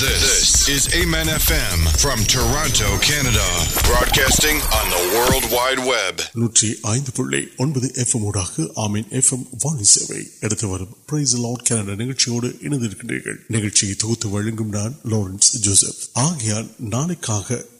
This, this is Amen FM from Toronto, Canada, broadcasting on the World Wide Web. Nutri Aindh Pulle on with the FM Uraka, Amin FM Volley Survey. Edithavaram, praise the Lord Canada, Negachoda, in the Nigel. Negachi, Thutha Wellingum Dan, Lawrence Joseph. Agyan, Nani Kaka,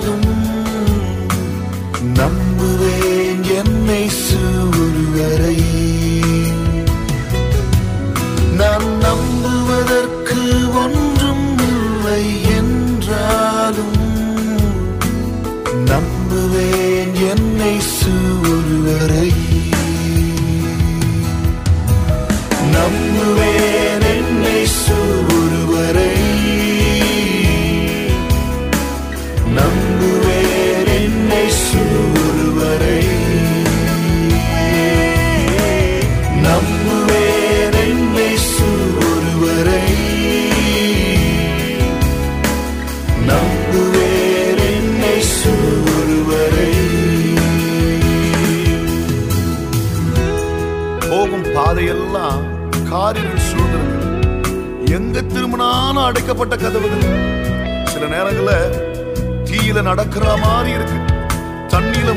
do mundo.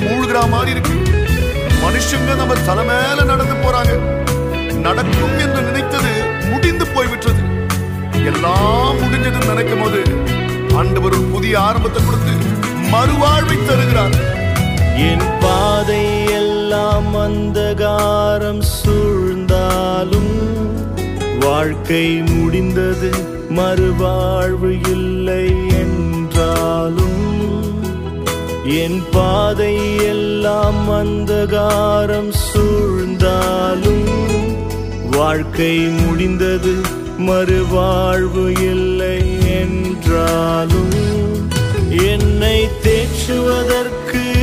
موغ منشیا مروا تر گر پہ سوک پار سوال واقع مروع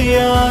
یا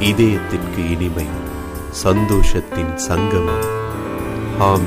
منچ ستوشت سنگ نام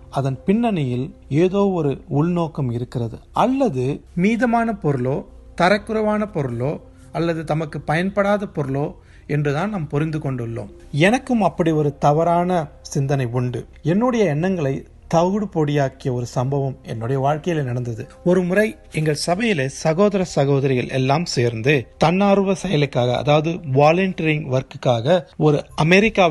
پہل نوکم ابھی میتم پورل ترکر پورل تم کو پڑھا نامک ابھی اور تبران سنڈے تا کیمرے سہو سہوار وال امریکہ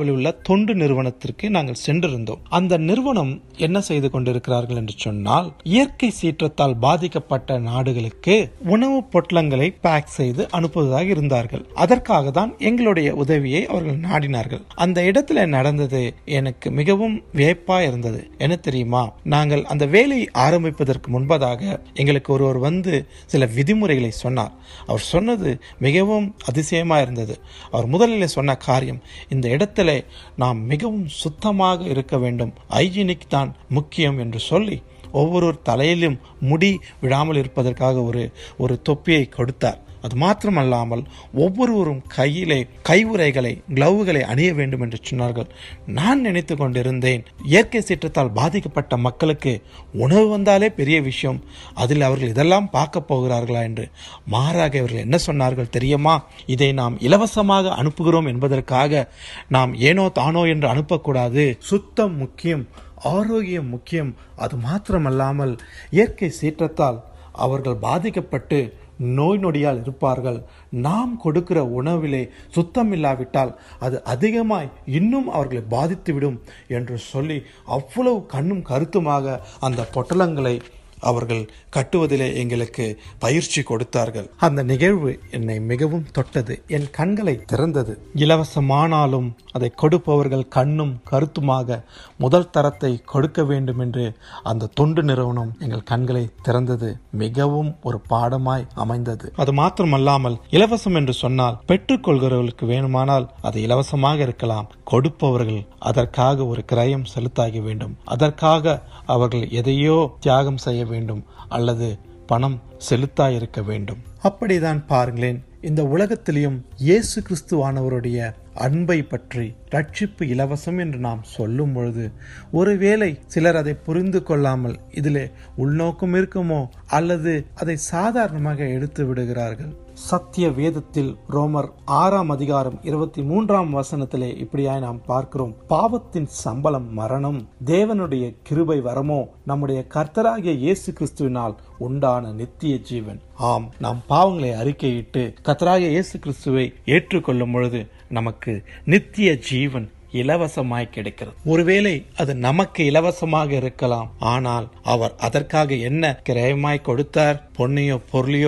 سیٹ تک بات کر آرمی پہ سر ودار مجھے اتنا من کار نام مہار ویجینک مکیم وہ تلوک ابتم وئی وغیرہ اڑانک سیٹ تک بات کرشیم ابھی پاکار نام ایانوک مکھیم آروکیم مکھی ادھرملام سیٹ تک بھیک نو نوڑی نام کھڑک اڑتمال اب بات او کھنگ کم اتنا پٹلنگ پچ نم کنگ آنا کھڑپ کار مرتے نام کنگم امداد ابھیم پھر پھر گرہم سلتام پہلتا اب پٹولہ ستیہ ویلر آرام وسن دے نام پارک پاپتن سب کارم نمتر کالان نتیہ جیون آم نام پاس کتر کئی کچھ آنا کارلو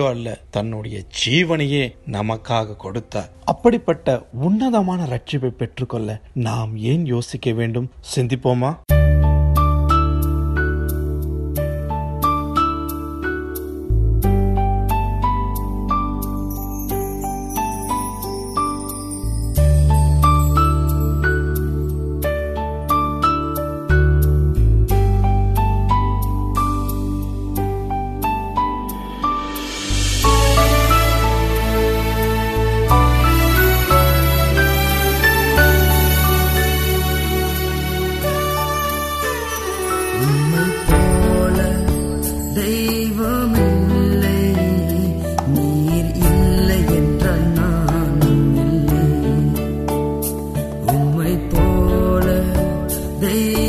اللہ تنڈیا جیونی نمک ابھی پہنت لام یوسکرین سند میت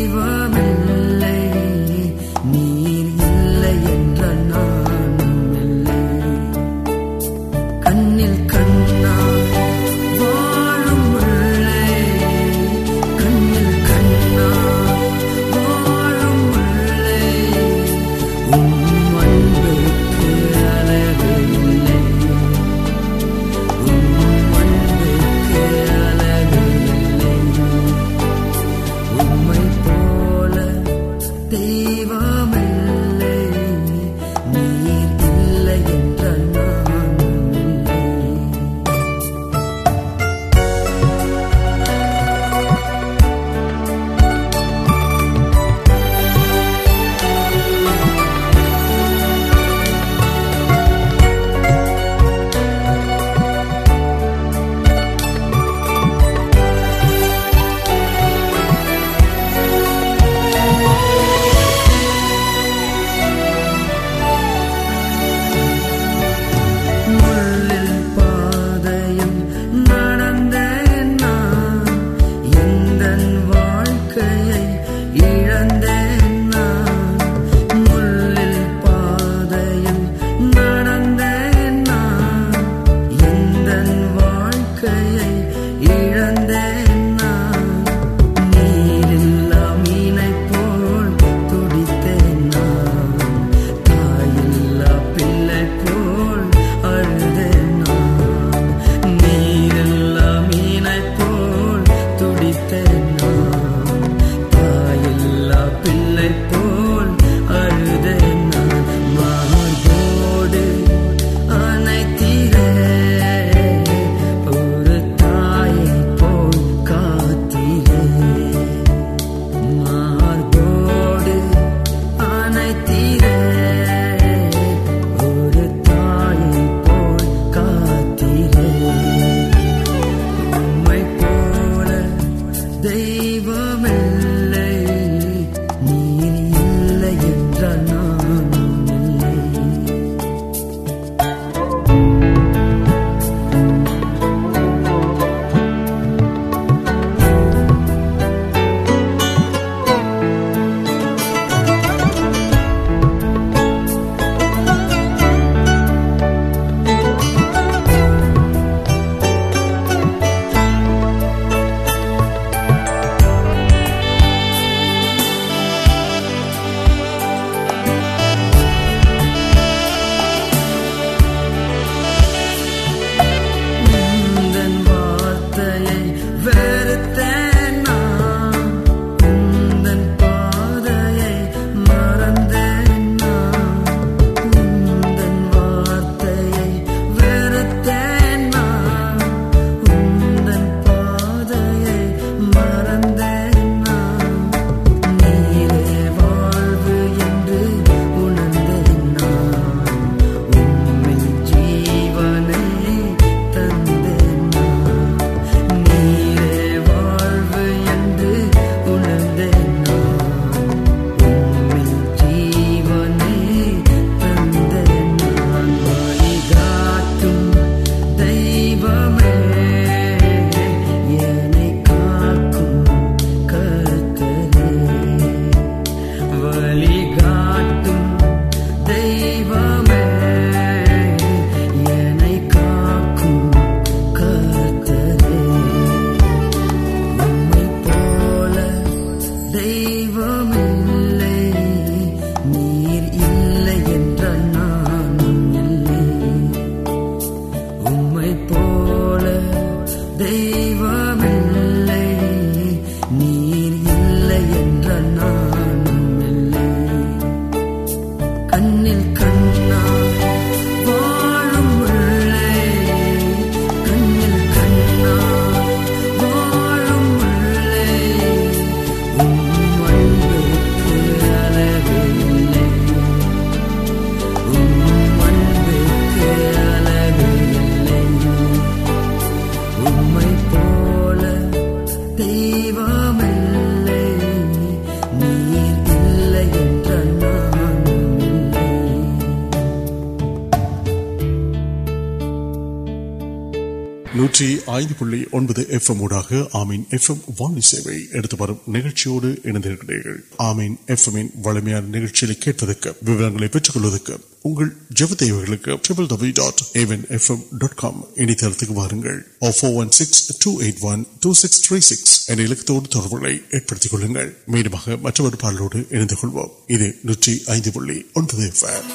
நூற்றி ஐந்து புள்ளி ஒன்பது எஃப் எம் ஊடாக ஆமீன் எஃப் எம் வானி சேவை எடுத்து வரும் நிகழ்ச்சியோடு இணைந்திருக்கிறீர்கள் ஆமீன் எஃப் எம் வலிமையான நிகழ்ச்சியை கேட்டதற்கு விவரங்களை பெற்றுக் கொள்வதற்கு உங்கள் ஜெவ தேவைகளுக்கு triple double dot Avan F M dot com இணையதளத்துக்கு வாருங்கள் four one six two eight one two six three six என்ற இலக்கத்தோடு தொடர்புகளை ஏற்படுத்திக் கொள்ளுங்கள் மீண்டுமாக மற்ற ஒரு பாடலோடு இணைந்து கொள்வோம் இது நூற்றி ஐந்து புள்ளி ஒன்பது எஃப் எம்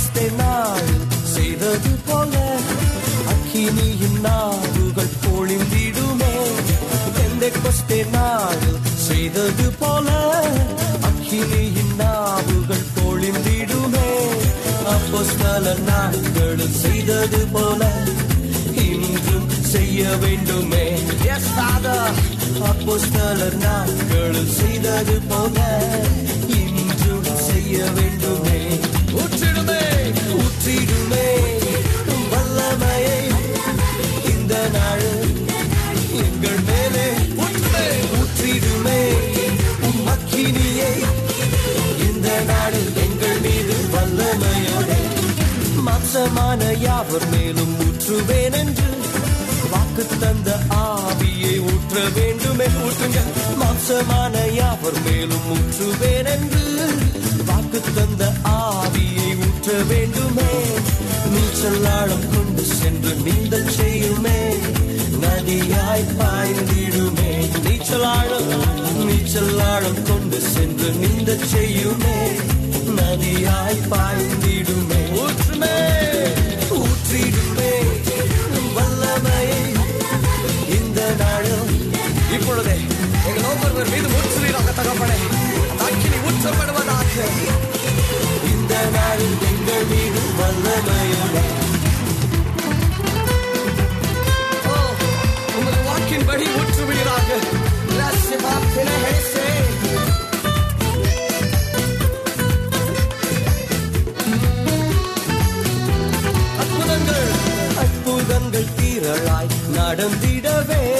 نٹ مسٹر تو ناجو ویلکل ونسان یا آئی یا یا نو میرا تک پڑھیں ووکن بڑی ملک ادھر ادھر تیر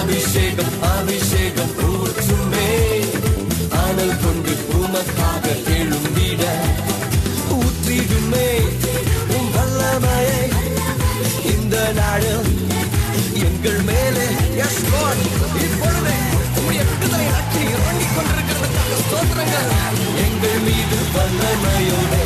அபிஷேகம் அபிஷேகம் ஊற்றுமே for கொண்டு உமக்காக are going to be happy. We are going to be happy. We விடுதலை going இறங்கிக் கொண்டிருக்கிறதுக்காக happy. எங்கள் மீது வல்லமையோட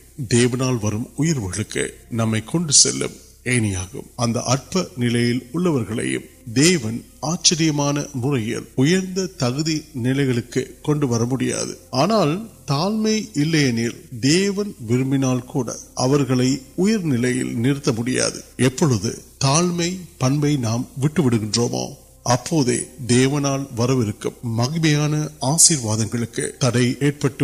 ون سمیاں آچرنی دی ابدے دیونا وار مہمان آشیواد تڑک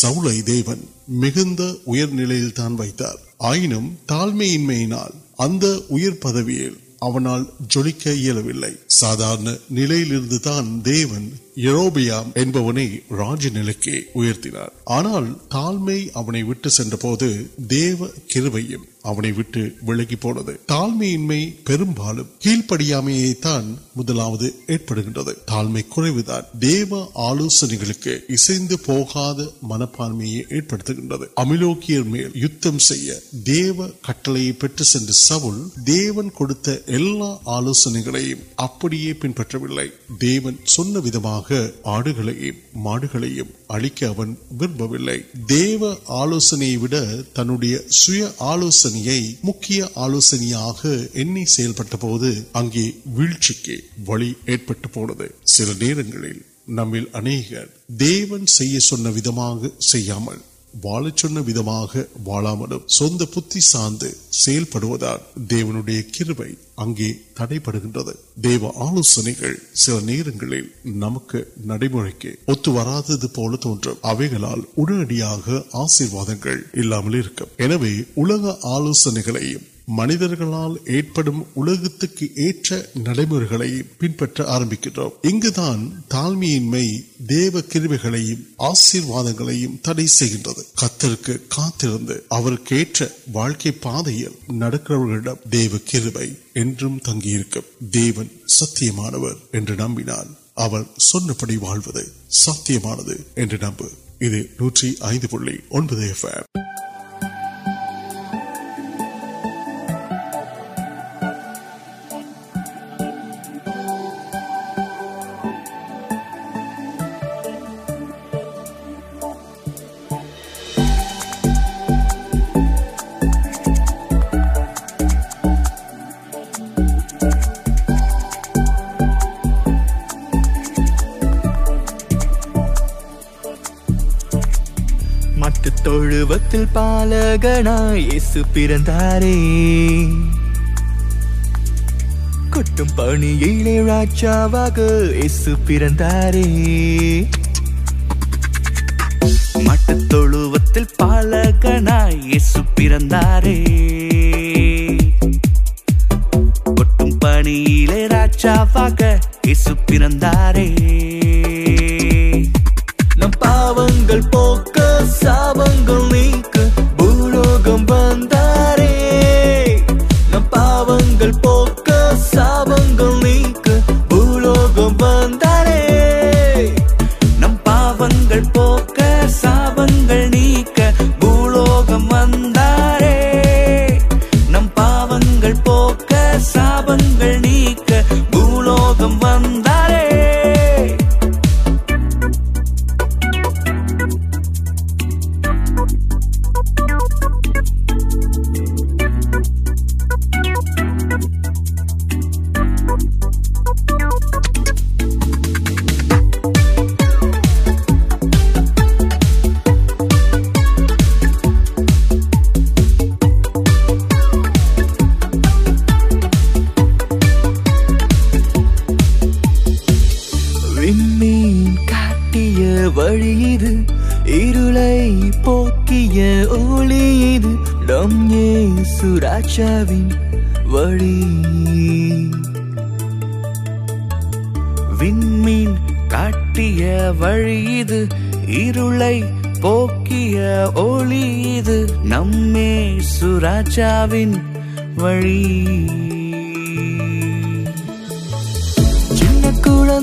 سولہ دیون مل تر آئین تار پدویل جلک بل سادار نل تین دیون تعلمی میو کٹل پیٹ سول آلو اب پہنچ آپ کے ویو آلو تنظیم ویل چکے سر نو تع پڑھا دیو آلوسنے سر نئے نمک نراد توگی آشیواد منالی نمبر آر دی پہ تنگی دیون ستیہ نمبر پڑو سوانے پال پارے پانی پارے پال گنا پار پانی یس پار پا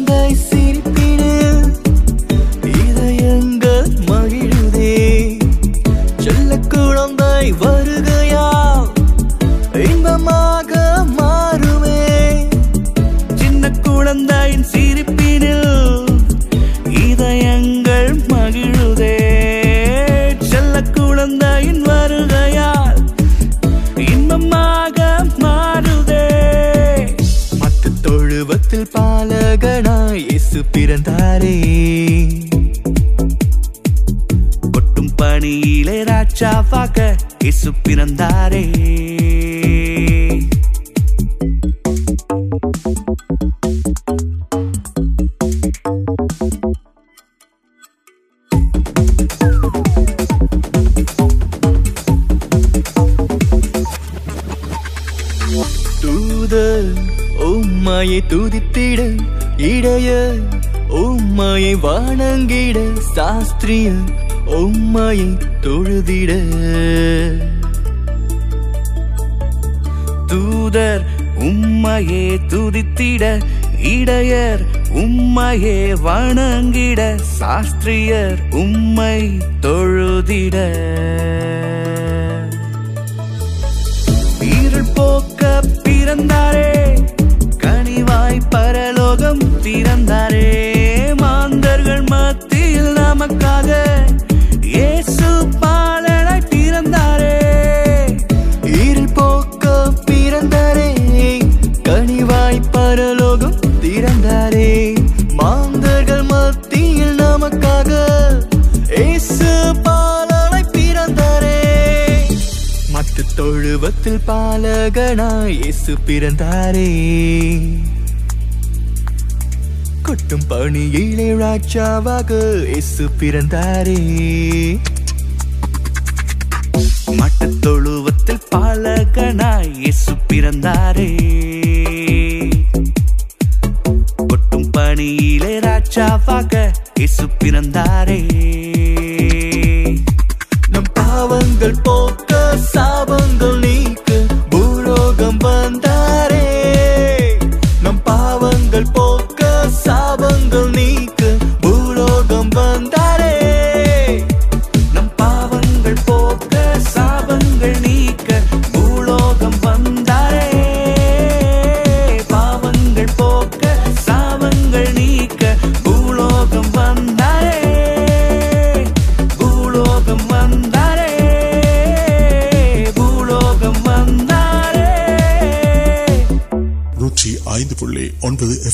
دے سے ترم ترم وانگنگ ساستری کنی وائ پوکم تمک تارے پوک پارے کنی وائ پار لوگ تار م پال پارے پانی پارے پال گنا پار پانی یس پار پا ساند نیت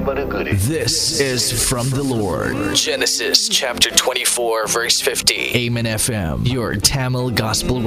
گاسپل ریڈیو